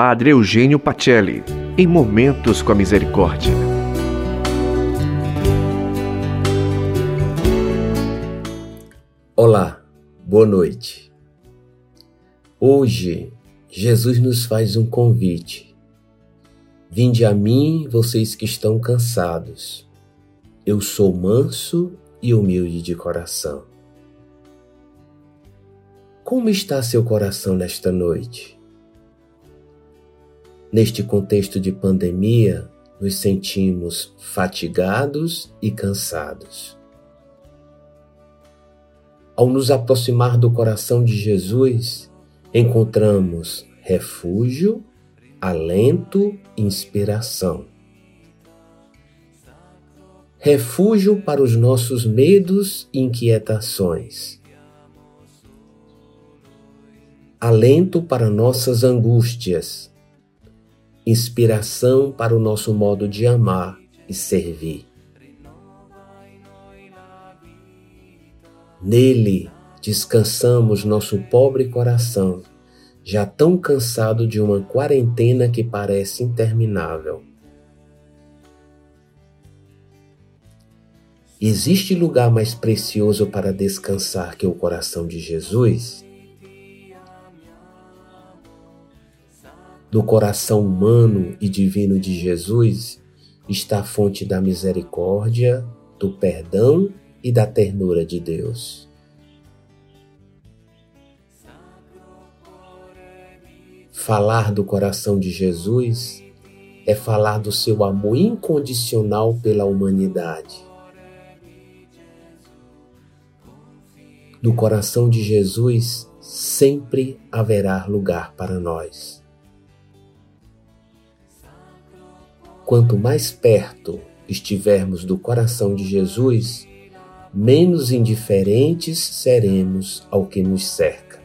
Padre Eugênio Pacelli, em Momentos com a Misericórdia. Olá, boa noite. Hoje, Jesus nos faz um convite. Vinde a mim, vocês que estão cansados. Eu sou manso e humilde de coração. Como está seu coração nesta noite? Neste contexto de pandemia, nos sentimos fatigados e cansados. Ao nos aproximar do coração de Jesus, encontramos refúgio, alento e inspiração. Refúgio para os nossos medos e inquietações. Alento para nossas angústias inspiração para o nosso modo de amar e servir. Nele descansamos nosso pobre coração, já tão cansado de uma quarentena que parece interminável. Existe lugar mais precioso para descansar que o coração de Jesus? No coração humano e divino de Jesus está a fonte da misericórdia, do perdão e da ternura de Deus. Falar do coração de Jesus é falar do seu amor incondicional pela humanidade. No coração de Jesus sempre haverá lugar para nós. Quanto mais perto estivermos do coração de Jesus, menos indiferentes seremos ao que nos cerca.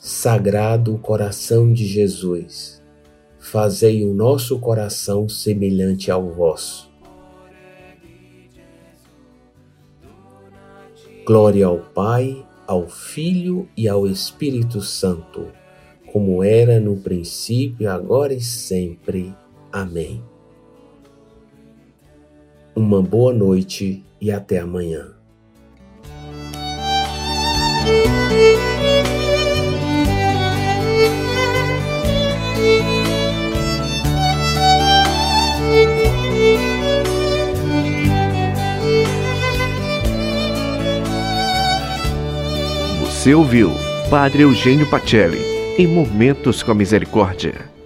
Sagrado coração de Jesus, fazei o nosso coração semelhante ao vosso. Glória ao Pai, ao Filho e ao Espírito Santo como era no princípio, agora e sempre. Amém. Uma boa noite e até amanhã. Você ouviu Padre Eugênio Pacelli em Momentos com a Misericórdia.